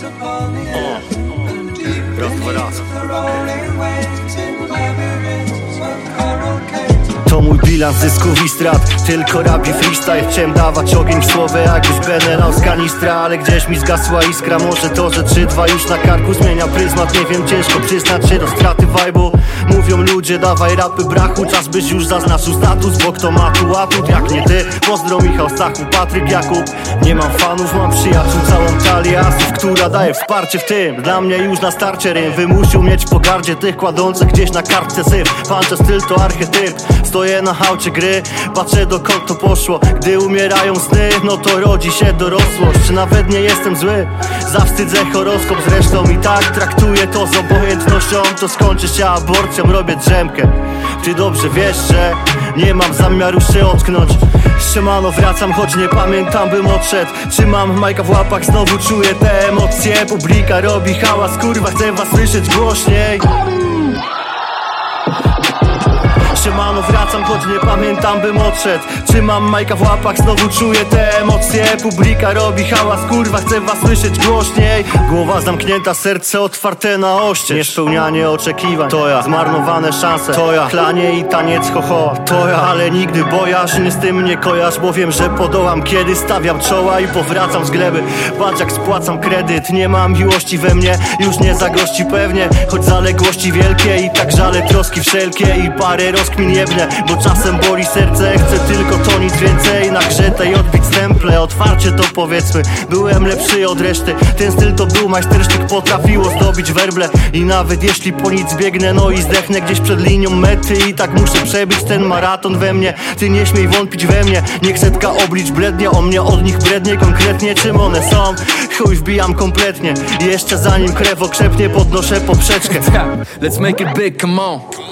upon the earth. Grått. Bilans zysków i strat. Tylko rap i freestyle Chciałem dawać ogień w słowę Jakbyś benelał z kanistra. Ale gdzieś mi zgasła iskra Może to, że 3-2 już na karku Zmienia pryzmat. Nie wiem, ciężko przyznać się do straty vibe'u. Mówią ludzie, dawaj rapy brachu Czas byś już zaznaczył status Bo kto ma tu atut, jak nie ty? Pozdro Michał Stachu, Patryk Jakub. Nie mam fanów, mam przyjaciół Całą talię asów, która daje wsparcie w tym. Dla mnie już na starcie rym Wymusił mieć pogardzie tych kładących gdzieś na kartce syf. Pancze styl to archetyp. Stoję na hałcie gry Patrzę dokąd to poszło. Gdy umierają sny No to rodzi się dorosłość. Czy nawet nie jestem zły? Zawstydzę horoskop zresztą I tak traktuję to z obojętnością. To skończy się aborcją Robię drzemkę. Ty dobrze wiesz, że Nie mam zamiaru się ocknąć. Siemano wracam, choć nie pamiętam bym odszedł. Trzymam majka w łapach, znowu czuję te emocje. Publika robi hałas, kurwa chcę was słyszeć głośniej Siemano wracam, choć nie pamiętam bym odszedł. Trzymam majka w łapach, znowu czuję te emocje. Publika robi hałas, kurwa chcę was słyszeć głośniej. Głowa zamknięta, serce otwarte na oście Niespełnianie oczekiwań, to ja. Zmarnowane szanse, to ja. Chlanie i taniec chochoła, to ja. Ale nigdy bojaźń z tym nie kojarz Bo wiem, że podołam, kiedy stawiam czoła I powracam z gleby, patrz jak spłacam kredyt Nie mam miłości we mnie, już nie zagości pewnie Choć zaległości wielkie. I tak żale troski wszelkie I parę bo czasem boli serce. Chcę tylko to nic więcej. Na grze odbić stemple. Otwarcie to powiedzmy, byłem lepszy od reszty. Ten styl to był majstersztyk, potrafiło zdobić werble. I nawet jeśli po nic biegnę, no i zdechnę gdzieś przed linią mety. I tak muszę przebić ten maraton we mnie. Ty nie śmiej wątpić we mnie, niech setka oblicz brednie O mnie. Od nich brednie, konkretnie czym one są. Chuj wbijam kompletnie, jeszcze zanim krew okrzepnie podnoszę poprzeczkę. Let's make it big, come on.